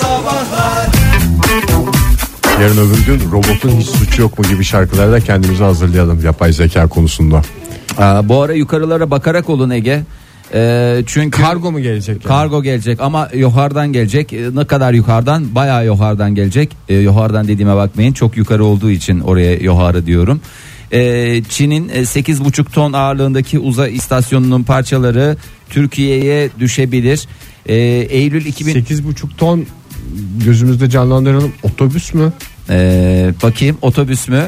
Sabahlar Yarın öbür gün robotun hiç suçu yok mu gibi şarkıları da kendimize hazırlayalım yapay zeka konusunda. Aa, bu ara yukarılara bakarak olun Ege. Ee, çünkü Kargo mu gelecek? yani? Kargo gelecek ama yukarıdan gelecek. Ee, Ne kadar yukarıdan? Bayağı yukarıdan gelecek. Ee, yukarıdan dediğime bakmayın. Çok yukarı olduğu için oraya yukarı diyorum. Ee, Çin'in e, 8,5 ton ağırlığındaki uzay istasyonunun parçaları Türkiye'ye düşebilir. Ee, Eylül 2000 8,5 ton gözümüzde canlandıralım. Otobüs mü? Ee, bakayım otobüs mü?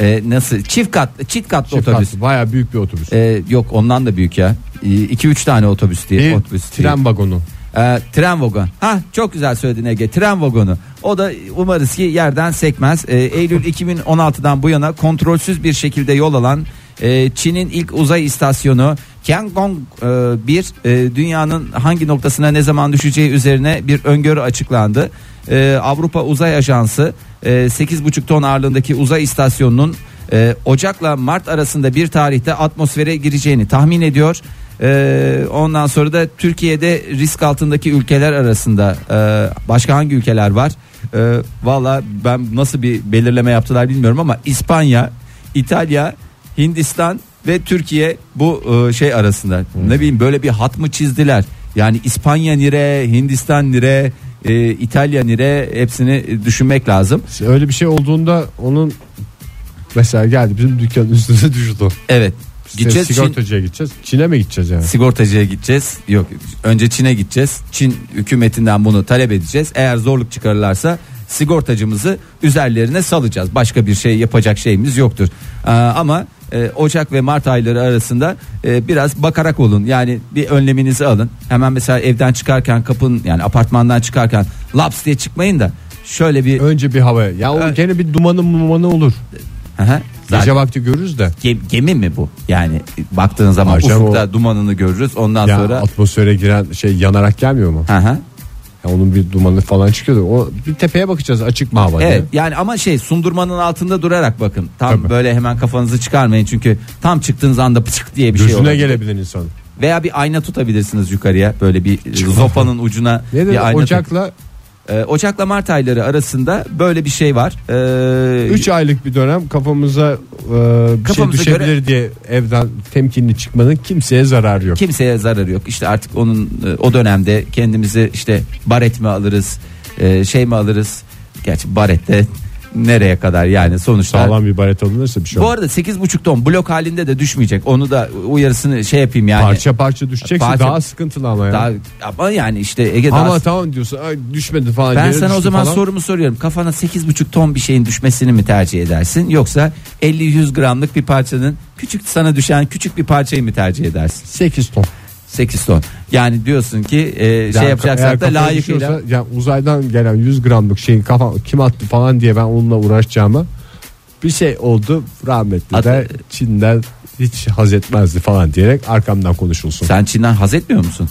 Ee, nasıl? Çift katlı, çift katlı Çift otobüs. katlı, Bayağı büyük bir otobüs. Ee, yok ondan da büyük ya. 2-3 tane otobüs diye. bir otobüs diye. tren vagonu. Ee, tren vagon. Ha çok güzel söyledin Ege. Tren vagonu. O da umarız ki yerden sekmez. Ee, Eylül 2016'dan bu yana kontrolsüz bir şekilde yol alan e, Çin'in ilk uzay istasyonu Tiangong 1 e, dünyanın hangi noktasına ne zaman düşeceği üzerine bir öngörü açıklandı. Ee, Avrupa Uzay Ajansı e, 8,5 ton ağırlığındaki uzay istasyonunun e, Ocak'la Mart arasında bir tarihte atmosfere gireceğini tahmin ediyor. Ee, ondan sonra da Türkiye'de risk altındaki ülkeler arasında e, başka hangi ülkeler var? Ee, Valla ben nasıl bir belirleme yaptılar bilmiyorum ama İspanya, İtalya, Hindistan ve Türkiye bu e, şey arasında. Ne bileyim böyle bir hat mı çizdiler? Yani İspanya nire, Hindistan nire, e, İtalya nire hepsini düşünmek lazım. Öyle bir şey olduğunda onun mesela geldi bizim dükkanın üstüne düştü. Evet. Gideceğiz Gideceğiz Çin, sigortacıya gideceğiz. Çin'e mi gideceğiz yani? sigortacıya gideceğiz. Yok önce Çin'e gideceğiz. Çin hükümetinden bunu talep edeceğiz. Eğer zorluk çıkarırlarsa sigortacımızı üzerlerine salacağız. Başka bir şey yapacak şeyimiz yoktur. Aa, ama e, Ocak ve Mart ayları arasında e, biraz bakarak olun. Yani bir önleminizi alın. Hemen mesela evden çıkarken kapın yani apartmandan çıkarken laps diye çıkmayın da şöyle bir Önce bir havaya. Ya o Evet. gene bir dumanı mumanı olur. Zaten- Gece vakti görürüz de. Gem- gemi mi bu? Yani baktığın zaman Acaba ufukta dumanını görürüz. Ondan Ya sonra atmosfere giren şey yanarak gelmiyor mu? Hı hı. Ya onun bir dumanı falan çıkıyordu. O bir tepeye bakacağız açık mı hava. Evet yani ama şey sundurmanın altında durarak bakın. Tam Tabii. böyle hemen kafanızı çıkarmayın çünkü tam çıktığınız anda pıçık diye bir şey Gözüne olabilir. gelebilen insan. Veya bir ayna tutabilirsiniz yukarıya böyle bir zopanın ucuna Ne dedi bir ayna tut- Ocak'la Ee, Ocak'la Mart ayları arasında böyle bir şey var. Ee, 3 aylık bir dönem kafamıza e, bir şey Kafamıza düşebilir göre- diye evden temkinli çıkmanın kimseye zararı yok. kimseye zararı yok. İşte artık onun e, o dönemde kendimizi işte baret mi alırız, e, şey mi alırız? Gerçi barette nereye kadar yani sonuçta Sağlam bir baret alınırsa bir şey Bu olmaz. arada 8,5 ton blok halinde de düşmeyecek. Onu da uyarısını şey yapayım yani. Parça parça düşecekse Parça- daha sıkıntılı ama ya. Daha, ama yani işte Ege daha ama tamam diyorsun ay düşmedi falan. ben yere sana o düştü zaman falan. sorumu soruyorum. Kafana 8,5 ton bir şeyin düşmesini mi tercih edersin yoksa 50-100 gramlık bir parçanın küçük sana düşen küçük bir parçayı mı tercih edersin? 8 ton. 8 ton. Yani diyorsun ki e, şey Yani yapacaksak eğer da layıkıyla yani uzaydan gelen 100 gramlık şeyin kafa kim attı falan diye ben onunla uğraşacağıma bir şey oldu rahmetli At- de Çin'den hiç haz etmezdi falan diyerek arkamdan konuşulsun. sen Çin'den haz etmiyor musun?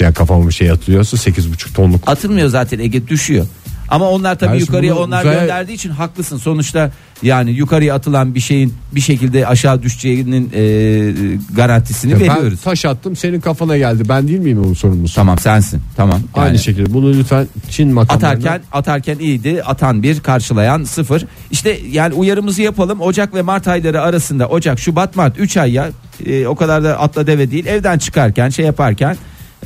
Yani kafama bir şey atılıyorsa 8,5 tonluk Atılmıyor zaten Ege düşüyor. Ama onlar tabii şimdi yukarıya bunu onlar uzaya- gönderdiği için haklısın. Sonuçta yani yukarıya atılan bir şeyin bir şekilde aşağı düşeceğinin e, garantisini ben veriyoruz. taş attım senin kafana geldi ben değil miyim onun sorumlusu? Tamam sensin. Tamam. Aynı Yani şekilde bunu lütfen Çin makamlarına atarken atarken iyiydi. Atan bir, karşılayan sıfır. İşte yani uyarımızı yapalım. Ocak ve Mart ayları arasında Ocak, Şubat, Mart 3 ay ya. E, o kadar da atla deve değil. Evden çıkarken şey yaparken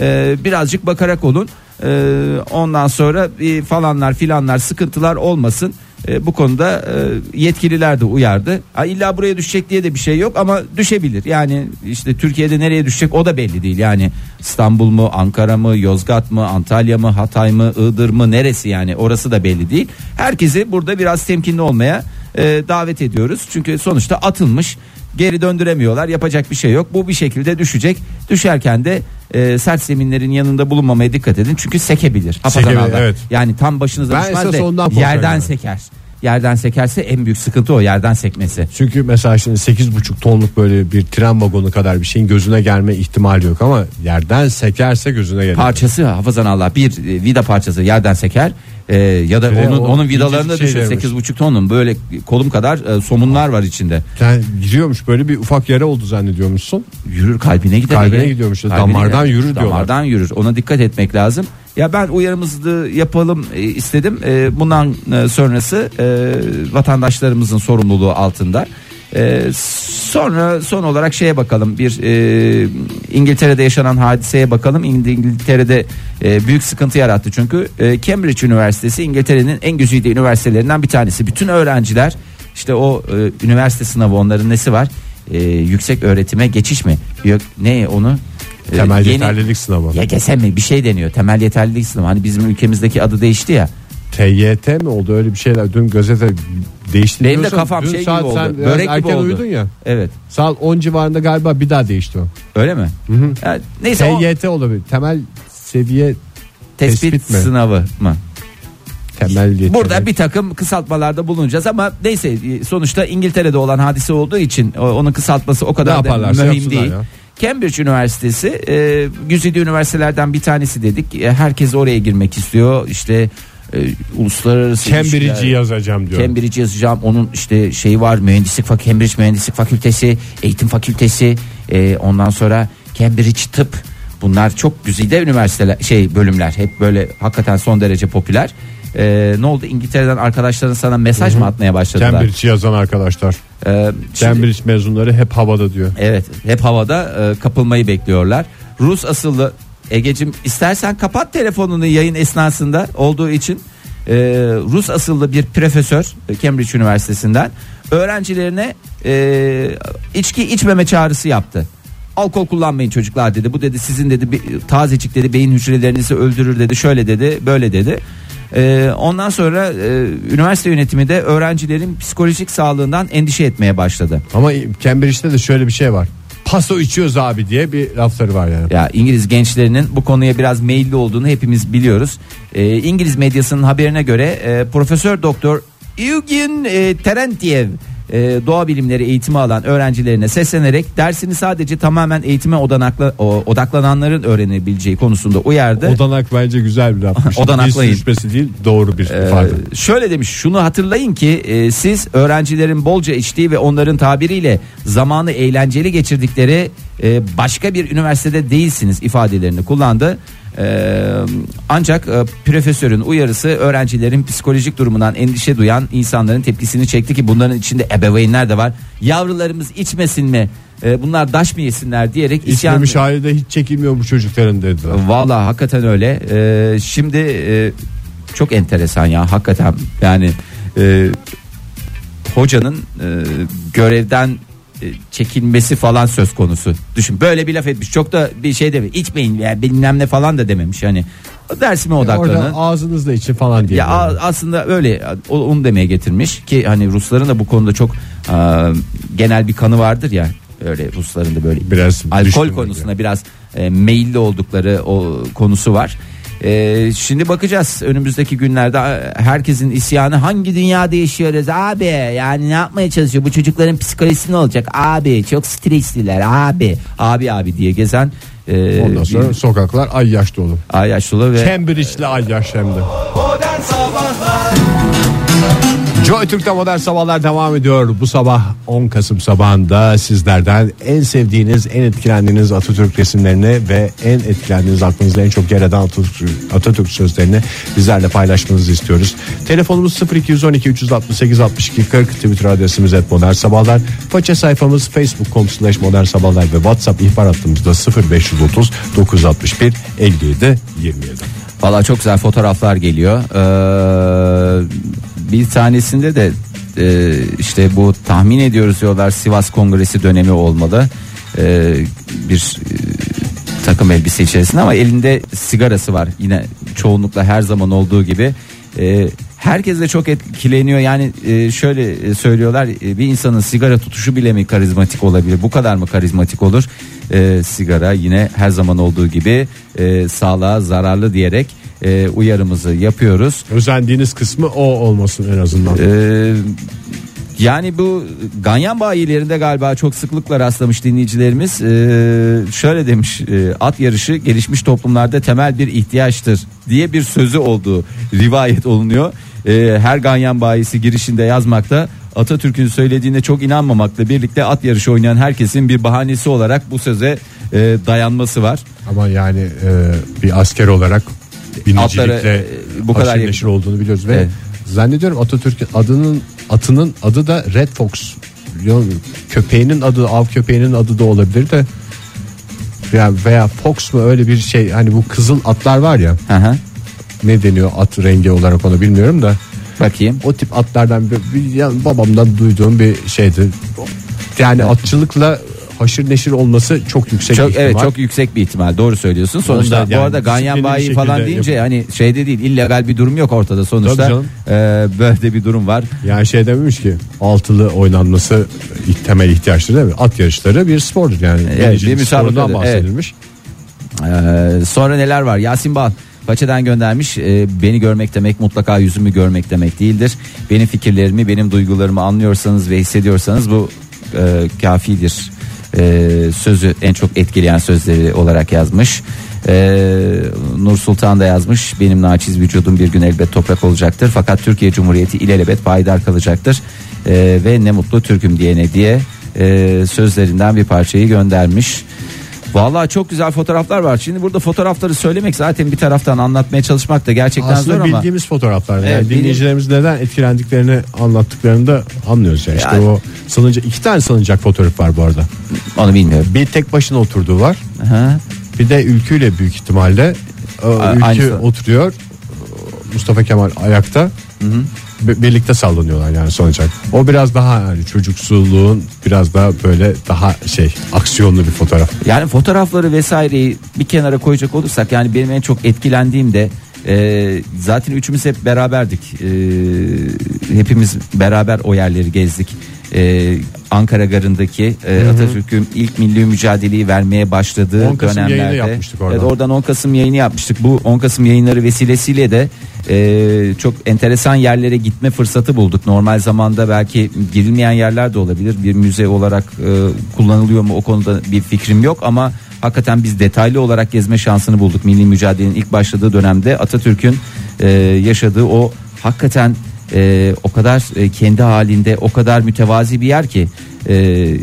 e, birazcık bakarak olun. E, ondan sonra e, falanlar filanlar sıkıntılar olmasın. E, bu konuda e, yetkililer de uyardı. Ha, illa buraya düşecek diye de bir şey yok ama düşebilir. Yani işte Türkiye'de nereye düşecek o da belli değil. Yani İstanbul mu, Ankara mı, Yozgat mı, Antalya mı, Hatay mı, Iğdır mı neresi yani orası da belli değil. Herkesi burada biraz temkinli olmaya e, davet ediyoruz. Çünkü sonuçta atılmış geri döndüremiyorlar. Yapacak bir şey yok. Bu bir şekilde düşecek. Düşerken de e, sert zeminlerin yanında bulunmamaya dikkat edin. Çünkü sekebilir. Sekebilir, evet. yani tam başınıza Ben düşmez esas de korkarım yerden yani. seker yerden sekerse en büyük sıkıntı o yerden sekmesi Çünkü mesela şimdi 8,5 tonluk böyle bir tren vagonu kadar bir şeyin gözüne gelme ihtimali yok ama yerden sekerse gözüne gelir. parçası hafazan Allah bir e, vida parçası yerden seker e, ya da de onun o onun vidalarını da incecik düşün şeylermiş. 8,5 tonun böyle kolum kadar e, somunlar var içinde Yani giriyormuş böyle bir ufak yere oldu zannediyormuşsun. yürür kalbine gider. Kalbine gidiyormuş. Kalbine Damardan gider. yürür diyorlar. Damardan yürür. Ona dikkat etmek lazım. Ya ben uyarımızı yapalım e, istedim. E, bundan e, sonrası vatandaşlarımızın sorumluluğu altında. Sonra son olarak şeye bakalım bir İngiltere'de yaşanan hadiseye bakalım. İngiltere'de büyük sıkıntı yarattı çünkü Cambridge Üniversitesi İngiltere'nin en güzide üniversitelerinden bir tanesi. Bütün öğrenciler işte o e, üniversite sınavı onların nesi var? Yüksek öğretime geçiş mi? Yok ne onu? E, Temel yeni- yeterlilik sınavı. YGS mi bir şey deniyor. Temel yeterlilik sınavı. Hani bizim ülkemizdeki adı değişti ya. TYT mi oldu öyle bir şeyler dün gazete değişti Benim de diyorsun. kafam Dün şey gibi saat oldu, sen biraz börek gibi erken oldu. uyudun ya Evet. saat 10 civarında galiba bir daha değişti o Öyle mi? Ya, neyse o TYT olabilir temel seviye tespit, tespit mi? sınavı mı? temel yetenek. Burada bir takım kısaltmalarda bulunacağız ama neyse e, sonuçta İngiltere'de olan hadise olduğu için o- onun kısaltması o kadar da yaparlarsa mühim yapsınlar değil. ya. Cambridge Üniversitesi e, güzide üniversitelerden bir tanesi dedik. E, herkes oraya girmek istiyor. İşte e, uluslararası Cambridge'i yazacağım diyor. Cambridge yazacağım. Onun işte şeyi var. Mühendislik Fak Cambridge Mühendislik Fakültesi, Eğitim Fakültesi, e, ondan sonra Cambridge Tıp. Bunlar çok güzide üniversiteler şey bölümler. Hep böyle hakikaten son derece popüler. E, ne oldu? İngiltere'den arkadaşların sana mesaj mı atmaya başladılar? Cambridge'i yazan arkadaşlar. E, şimdi- Cambridge mezunları hep havada diyor. Evet hep havada e, kapılmayı bekliyorlar. Rus asıllı Egecim istersen kapat telefonunu yayın esnasında olduğu için e, Rus asıllı bir profesör e, Cambridge Üniversitesi'nden öğrencilerine e, içki içmeme çağrısı yaptı. Alkol kullanmayın çocuklar dedi. Bu dedi sizin dedi tazecik dedi beyin hücrelerinizi öldürür dedi. Şöyle dedi, böyle dedi. E, ondan sonra e, üniversite yönetimi de öğrencilerin psikolojik sağlığından endişe etmeye başladı. Ama Cambridge'de de şöyle bir şey var. Paso içiyoruz abi diye bir lafları var yani. Ya İngiliz gençlerinin bu konuya biraz meyilli olduğunu hepimiz biliyoruz. Ee, İngiliz medyasının haberine göre e, Profesör Doktor Eugen e, Terentiev e, doğa bilimleri eğitimi alan öğrencilerine seslenerek dersini sadece tamamen eğitime odanakla, o- odaklananların öğrenebileceği konusunda uyardı. Odanak bence güzel bir lafmış. Odanaklayın. Dil sürçmesi değil doğru bir Ee, ifade. şöyle demiş şunu hatırlayın ki e, siz öğrencilerin bolca içtiği ve onların tabiriyle zamanı eğlenceli geçirdikleri e, başka bir üniversitede değilsiniz ifadelerini kullandı. Ee, ancak e, profesörün uyarısı öğrencilerin psikolojik durumundan endişe duyan insanların tepkisini çekti ki bunların içinde ebeveynler de var. Yavrularımız içmesin mi? E, bunlar daş mı yesinler diyerek isyan İçmemiş hali de hiç çekilmiyor bu çocukların dediler. Valla hakikaten öyle. Şimdi e, çok enteresan ya hakikaten yani e, hocanın e, görevden çekilmesi falan söz konusu. Düşün böyle bir laf etmiş. Çok da bir şey dememiş. İçmeyin ya bilmem ne falan da dememiş. Yani dersime odaklanın. Orada ağzınızla için falan diye. Ya a- aslında öyle onu demeye getirmiş ki hani Rusların da bu konuda çok a, genel bir kanı vardır ya öyle Rusların da böyle Biraz alkol konusunda biraz e, meyilli oldukları o konusu var. E, şimdi bakacağız önümüzdeki günlerde herkesin isyanı hangi dünyada yaşıyoruz abi yani ne yapmaya çalışıyor? Bu çocukların psikolojisi ne olacak? Abi çok stresliler abi. Abi abi diye gezen e, Ondan sonra bir sokaklar ay yaş dolu. ay yaşlı ve Cambridge'li ay yaş hem de. Joy Türk'te modern sabahlar devam ediyor. Bu sabah 10 Kasım sabahında sizlerden en sevdiğiniz, en etkilendiğiniz Atatürk resimlerini ve en etkilendiğiniz aklınızda en çok yer eden Atatürk, Atatürk sözlerini bizlerle paylaşmanızı istiyoruz. Telefonumuz 0212 368 62 40 Twitter adresimiz et modern sabahlar. Faça sayfamız facebook.com slash modern sabahlar ve WhatsApp ihbar hattımızda 0530 961 57 27. Valla çok güzel fotoğraflar geliyor. Ee, bir tanesinde de e, işte bu tahmin ediyoruz diyorlar Sivas Kongresi dönemi olmalı. Ee, bir e, takım elbise içerisinde ama elinde sigarası var. Yine çoğunlukla her zaman olduğu gibi. Ee, herkes de çok etkileniyor. Yani e, şöyle e, söylüyorlar e, bir insanın sigara tutuşu bile mi karizmatik olabilir? Bu kadar mı karizmatik olur? Ee, sigara yine her zaman olduğu gibi e, sağlığa zararlı diyerek e, uyarımızı yapıyoruz. Özendiğiniz kısmı o olmasın en azından. Ee, yani bu ganyan bayilerinde galiba çok sıklıkla rastlamış dinleyicilerimiz Ee, şöyle demiş e, at yarışı gelişmiş toplumlarda temel bir ihtiyaçtır diye bir sözü olduğu rivayet olunuyor. Ee, her ganyan bayisi girişinde yazmakta Atatürk'ün söylediğine çok inanmamakla birlikte at yarışı oynayan herkesin bir bahanesi olarak bu söze e, dayanması var. Ama yani e, bir asker olarak binicilikle Atları, e, bu kadar neşir olduğunu biliyoruz ve Evet. zannediyorum Atatürk'ün adının atının adı da Red Fox. Yani köpeğinin adı av köpeğinin adı da olabilir de yani veya Fox mu öyle bir şey hani bu kızıl atlar var ya hı. ne deniyor at rengi olarak onu bilmiyorum da Bakayım. o tip atlardan bir, bir yani babamdan duyduğum bir şeydi. Yani atçılıkla haşır neşir olması çok yüksek Çok ihtimal. evet çok yüksek bir ihtimal. Doğru söylüyorsun. Sonuçta Ondan bu yani arada ganyan bayi bir falan deyince yapın. hani şeyde değil illegal bir durum yok ortada sonuçta. Ee, böyle bir durum var. Yani şey dememiş ki altılı oynanması temel ihtiyaçtır değil mi? At yarışları bir spordur yani. Evet, bir sporundan bahsedilmiş. Ee, sonra neler var? Yasin Bal Paçadan göndermiş Ee, beni görmek demek mutlaka yüzümü görmek demek değildir. Benim fikirlerimi benim duygularımı anlıyorsanız ve hissediyorsanız bu e, kafidir. Ee, sözü en çok etkileyen sözleri olarak yazmış. Ee, Nur Sultan da yazmış benim naçiz vücudum bir gün elbet toprak olacaktır fakat Türkiye Cumhuriyeti ilelebet payidar kalacaktır Ee, ve ne mutlu Türk'üm diyene diye e, sözlerinden bir parçayı göndermiş. Vallahi çok güzel fotoğraflar var. Şimdi burada fotoğrafları söylemek zaten bir taraftan anlatmaya çalışmak da gerçekten Aslında zor ama. bildiğimiz fotoğraflar. Yani Evet, bilim- dinleyicilerimiz neden etkilendiklerini anlattıklarını da anlıyoruz. Yani. İşte Yani- o salıncak iki tane salıncak fotoğraf var bu arada. Onu bilmiyorum. Bir tek başına oturduğu var. Aha. Bir de ülküyle büyük ihtimalle A- ülkü aynısı. oturuyor. Mustafa Kemal ayakta. Bi- birlikte sallanıyorlar yani sonuçta. O biraz daha yani çocuksuluğun biraz daha böyle daha şey aksiyonlu bir fotoğraf. Yani fotoğrafları vesaireyi bir kenara koyacak olursak yani benim en çok etkilendiğim de e, zaten üçümüz hep beraberdik. E, hepimiz beraber o yerleri gezdik. E, Ankara Garı'ndaki e, Atatürk'ün ilk milli mücadeleyi vermeye başladığı 10 Kasım dönemlerde. yayını yapmıştık oradan. Evet, oradan 10 Kasım yayını yapmıştık. Bu 10 Kasım yayınları vesilesiyle de e, çok enteresan yerlere gitme fırsatı bulduk. Normal zamanda belki girilmeyen yerler de olabilir. Bir müze olarak e, kullanılıyor mu o konuda bir fikrim yok ama hakikaten biz detaylı olarak gezme şansını bulduk. Milli mücadelenin ilk başladığı dönemde Atatürk'ün e, yaşadığı o hakikaten e, o kadar e, kendi halinde o kadar mütevazi bir yer ki e,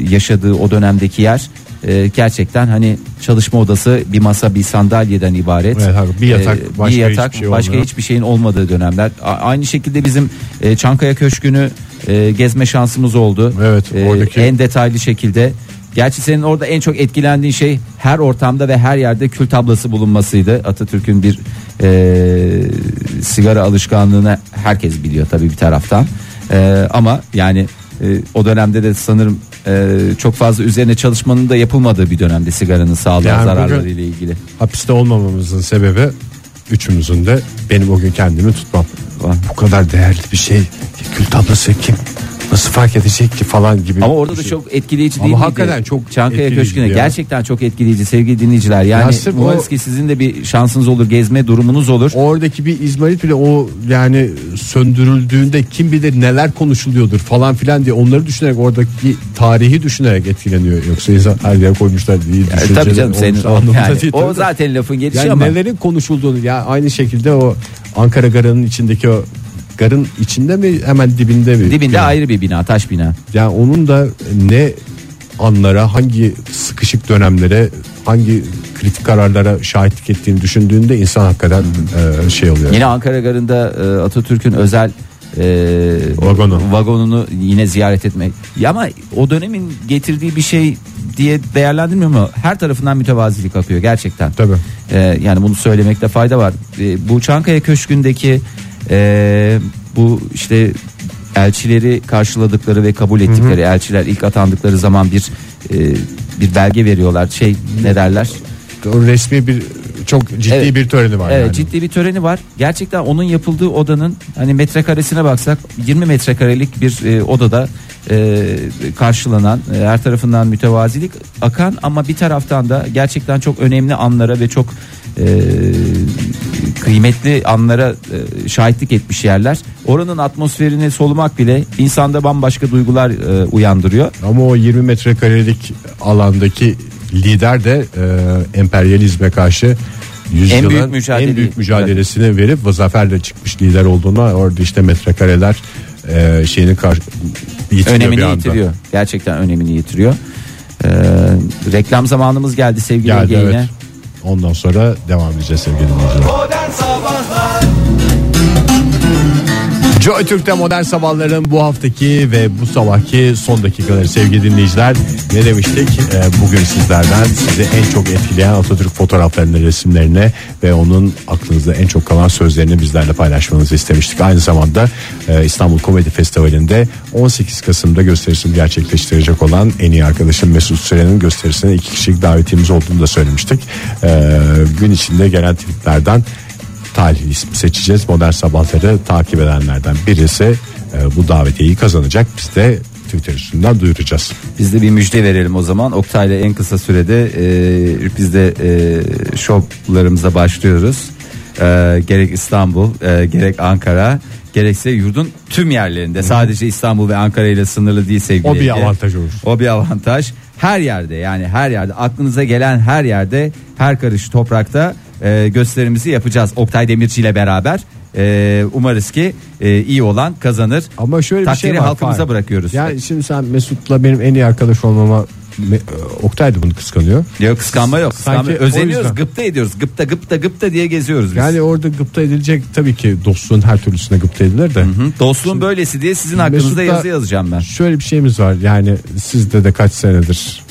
yaşadığı o dönemdeki yer e, gerçekten hani çalışma odası bir masa bir sandalyeden ibaret. Evet, abi, bir yatak, E, başka bir yatak hiçbir şey başka olmuyor. hiçbir şeyin olmadığı dönemler. A- aynı şekilde bizim e, Çankaya Köşkü'nü e, gezme şansımız oldu. Evet, E, oradaki- en detaylı şekilde. Gerçi senin orada en çok etkilendiğin şey her ortamda ve her yerde kül tablası bulunmasıydı. Atatürk'ün bir e, sigara alışkanlığını herkes biliyor tabii bir taraftan. E, ama yani e, o dönemde de sanırım e, çok fazla üzerine çalışmanın da yapılmadığı bir dönemde sigaranın sağlığa Yani zararları ile ilgili. Hapiste olmamamızın sebebi üçümüzün de benim o gün kendimi tutmam. Bu kadar değerli bir şey. Kül tablası kim? Nasıl fark edecek ki falan gibi. Ama orada da şey. çok etkileyici Ama değil miydi? hakikaten çok Çankaya etkileyici Köşkü'ne ya. gerçekten çok etkileyici sevgili dinleyiciler. Yani Ya sırf umarız o- ki sizin de bir şansınız olur gezme durumunuz olur. Oradaki bir izmarit bile o yani söndürüldüğünde kim bilir neler konuşuluyordur falan filan diye onları düşünerek oradaki tarihi düşünerek etkileniyor. Yoksa insan her yere koymuşlar değil. Yani düşünceler tabii canım senin olmuşlar o, anlamında yani, değil o tabii zaten lafın gelişi yani ama nelerin konuşulduğunu ya aynı şekilde o Ankara Garı'nın içindeki o garın içinde mi hemen dibinde mi? dibinde Yani- ayrı bir bina taş bina. Yani onun da ne anlara hangi sıkışık dönemlere hangi kritik kararlara şahitlik ettiğini düşündüğünde insan hakikaten e, şey oluyor. Yine Ankara Garı'nda e, Atatürk'ün özel e, Vagonu. vagonunu yine ziyaret etmek. Ya ama o dönemin getirdiği bir şey diye değerlendirmiyor mu? Her tarafından mütevazilik akıyor gerçekten. Tabii. Ee, yani bunu söylemekte fayda var. Ee, bu Çankaya Köşkü'ndeki e, bu işte elçileri karşıladıkları ve kabul ettikleri elçiler ilk atandıkları zaman bir e, bir belge veriyorlar. Şey ne derler? O resmi bir çok ciddi Evet. bir töreni var Evet yani. ciddi bir töreni var. Gerçekten onun yapıldığı odanın hani metrekaresine baksak 20 metrekarelik bir e, odada e, karşılanan e, her tarafından mütevazilik akan ama bir taraftan da gerçekten çok önemli anlara ve çok e, kıymetli anlara e, şahitlik etmiş yerler. Oranın atmosferini solumak bile insanda bambaşka duygular e, uyandırıyor. Ama o 20 metrekarelik alandaki lider de e, emperyalizme karşı yüzyılın büyük mücadeleyi- en büyük mücadelesini verip ve zaferle çıkmış lider olduğuna orada işte metrekareler e, şeyini kar, yitiriyor önemini bir anda. yitiriyor. Gerçekten önemini yitiriyor. Ee, reklam zamanımız geldi sevgili Geldi Ege yine. evet. Ondan sonra devam edeceğiz sevgili dinleyiciler. Joy Türk'te modern sabahların bu haftaki ve bu sabahki son dakikaları sevgili dinleyiciler. Ne demiştik? Ee, bugün sizlerden sizi en çok etkileyen Atatürk fotoğraflarını, resimlerini ve onun aklınızda en çok kalan sözlerini bizlerle paylaşmanızı istemiştik. Aynı zamanda e, İstanbul Komedi Festivali'nde 18 Kasım'da gösterisini gerçekleştirecek olan en iyi arkadaşım Mesut Süren'in gösterisine iki kişilik davetimiz olduğunu da söylemiştik. Ee, gün içinde gelen tweetlerden talih ismi seçeceğiz. Modern sabahları takip edenlerden birisi e, bu davetiyeyi kazanacak. Biz de Twitter üstünden duyuracağız. Biz de bir müjde verelim o zaman. Oktay'la en kısa sürede e, biz de e, şovlarımıza başlıyoruz. E, gerek İstanbul, e, gerek Ankara, gerekse yurdun tüm yerlerinde. Sadece İstanbul ve Ankara ile sınırlı değil sevgili. O bir avantaj olur. O bir avantaj. Her yerde yani her yerde aklınıza gelen her yerde her karış toprakta e, gösterimizi yapacağız. Oktay Demirci ile beraber. E, umarız ki e, iyi olan kazanır. Ama şöyle bir Takdiri şey var. halkımıza Fahir. bırakıyoruz. Yani şimdi sen Mesut'la benim en iyi arkadaş olmama Me- e, Oktay da bunu kıskanıyor. Yok kıskanma yok. Kıskanma. Sanki Özeniyoruz, gıpta ediyoruz. Gıpta gıpta gıpta diye geziyoruz biz. Yani orada gıpta edilecek tabii ki dostluğun her türlüsüne gıpta edilir de. Hı, Dostluğun böylesi diye sizin hakkınızda Mesut'la yazı yazacağım ben. Şöyle bir şeyimiz var. Yani sizde de kaç senedir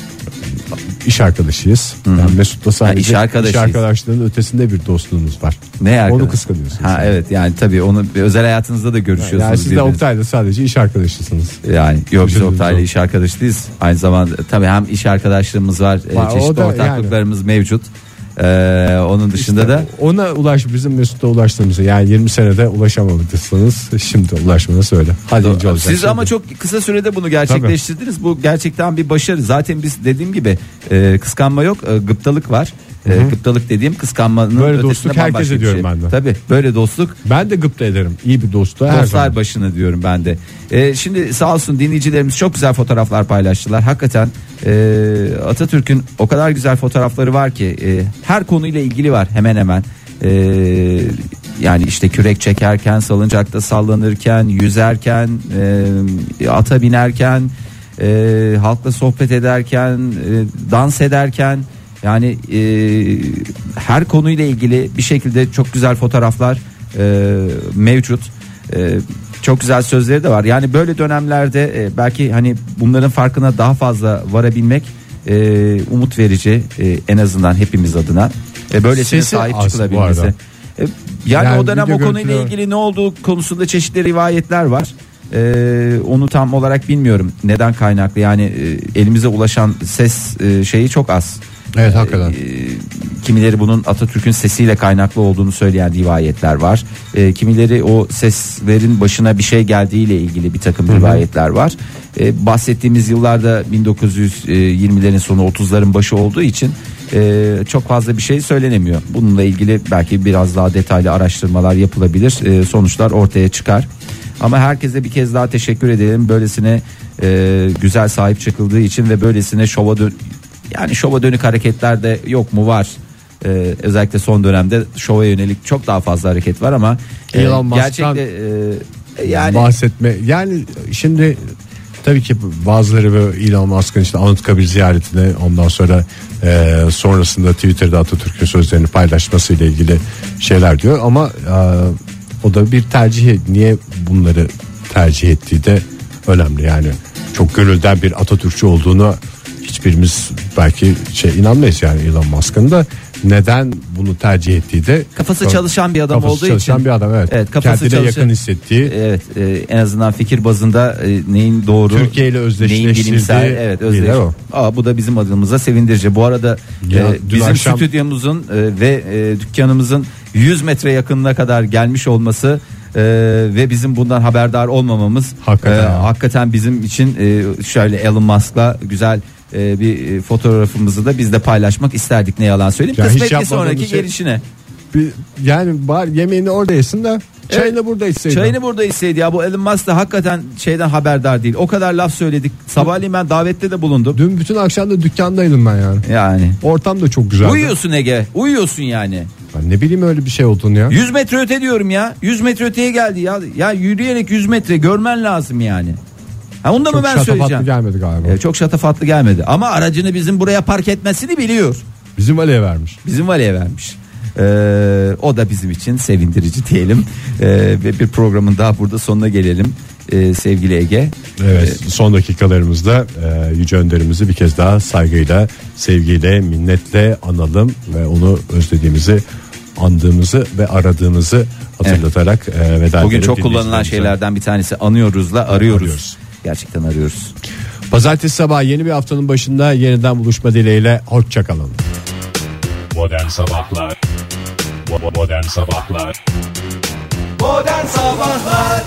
iş arkadaşıyız. Yani Mesut'la sadece iş arkadaşıyız. arkadaşlığının ötesinde bir dostluğumuz var. Ne arkadaş? Onu kıskanıyorsunuz. Ha evet yani tabii onu özel hayatınızda da görüşüyorsunuz. Yani siz de. Oktay'la sadece iş arkadaşısınız. Yani yok biz Oktay'la iş arkadaşıyız. Aynı zamanda tabii hem iş arkadaşlığımız var, e, Var, çeşitli da ortaklıklarımız mevcut. Ee, onun dışında İşte da ona ulaş bizim Mesut'a ulaştığımızı yani 20 senede ulaşamamışsınız. Şimdi ulaşmanı söyle. Hadi olacak. siz Şimdi. ama çok kısa sürede bunu gerçekleştirdiniz. Bu gerçekten bir başarı. Zaten biz dediğim gibi e, kıskanma yok, e, gıptalık var. E, gıptalık dediğim kıskanmanın Böyle dostluk herkese bir diyorum şey. ben de. Tabii böyle dostluk ben de gıpta ederim. İyi bir dostu her Dostlar zaman. başına diyorum ben de. Ee, şimdi sağ olsun dinleyicilerimiz çok güzel fotoğraflar paylaştılar. Hakikaten e, Atatürk'ün o kadar güzel fotoğrafları var ki e, her konuyla ilgili var hemen hemen. E, yani işte kürek çekerken, salıncakta sallanırken, yüzerken, e, ata binerken, e, halkla sohbet ederken, e, dans ederken yani e, her konuyla ilgili bir şekilde çok güzel fotoğraflar e, mevcut. E, çok güzel sözleri de var. Yani böyle dönemlerde e, belki hani bunların farkına daha fazla varabilmek e, umut verici e, en azından hepimiz adına. E, böylesine Sesi sahip çıkılabilmesi. E, yani, Yani o dönem o konuyla görüntüler- ilgili ne olduğu konusunda çeşitli rivayetler var. E, onu tam olarak bilmiyorum neden kaynaklı yani e, elimize ulaşan ses e, şeyi çok az. Evet hakikaten. E, kimileri bunun Atatürk'ün sesiyle kaynaklı olduğunu söyleyen rivayetler var. E, kimileri o seslerin başına bir şey geldiğiyle ilgili bir takım rivayetler var. E, bahsettiğimiz yıllarda 1920'lerin sonu 30'ların başı olduğu için e, çok fazla bir şey söylenemiyor. Bununla ilgili belki biraz daha detaylı araştırmalar yapılabilir. E, sonuçlar ortaya çıkar. Ama herkese bir kez daha teşekkür edelim. Böylesine e, güzel sahip çıkıldığı için ve böylesine şova dön yani şova dönük hareketler de yok mu? Var. Ee, özellikle son dönemde şova yönelik çok daha fazla hareket var ama e, Elon Musk'tan gerçekte e, yani bahsetme yani şimdi tabii ki bazıları böyle Elon Musk'ın işte Anıtkabir ziyaretini ondan sonra e, sonrasında Twitter'da Atatürk'ün sözlerini paylaşması ile ilgili şeyler diyor. Ama e, o da bir tercih niye bunları tercih ettiği de önemli. Yani çok gönülden bir Atatürkçü olduğunu hiçbirimiz belki şey inanmayız yani Elon Musk'ın da neden bunu tercih ettiği de kafası çalışan bir adam kafası olduğu çalışan için bir adam evet, Evet, kafası kendine çalışan- yakın hissettiği Evet e, en azından fikir bazında e, neyin doğru Türkiye ile neyin bilimsel evet özdeş. Aa, bu da bizim adımıza sevindirici. Bu arada Ya, e, bizim akşam- stüdyomuzun e, ve e, dükkanımızın 100 metre yakınına kadar gelmiş olması e, ve bizim bundan haberdar olmamamız Hakikaten e, hakikaten bizim için e, şöyle Elon Musk'la güzel e, bir e, fotoğrafımızı da biz de paylaşmak isterdik ne yalan söyleyeyim. Ya Kısmet bir sonraki şey- gelişine. Bir, yani bar yemeğini orada yesin de çayını burada içseydi. Çayını burada içseydi ya bu Elon Musk da hakikaten şeyden haberdar değil. O kadar laf söyledik. Sabahleyin ben davette de bulundum. Dün bütün akşam da dükkandaydım ben yani. Yani. Ortam da çok güzeldi. Uyuyorsun Ege. Uyuyorsun yani. Ben ne bileyim öyle bir şey olduğunu ya. 100 metre öte diyorum ya. 100 metre öteye geldi ya. Ya yürüyerek 100 metre görmen lazım yani. Ha onu da mı Çok ben şatafatlı söyleyeceğim? gelmedi galiba. Ee, çok şatafatlı gelmedi. Ama aracını bizim buraya park etmesini biliyor. Bizim Ali'ye vermiş. Bizim valiye vermiş. Ee, o da bizim için sevindirici diyelim. Ee, ve bir programın daha burada sonuna gelelim. Ee, sevgili Ege. Evet son dakikalarımızda e, Yüce Önderimizi bir kez daha saygıyla, sevgiyle, minnetle analım ve onu özlediğimizi, andığımızı ve aradığımızı hatırlatarak e, veda Bugün çok kullanılan şeylerden bir tanesi anıyoruzla arıyoruz. Arıyoruz. Gerçekten arıyoruz. Pazartesi sabah yeni bir haftanın başında yeniden buluşma dileğiyle hoşçakalın. Modern Sabahlar Modern Sabahlar Modern Sabahlar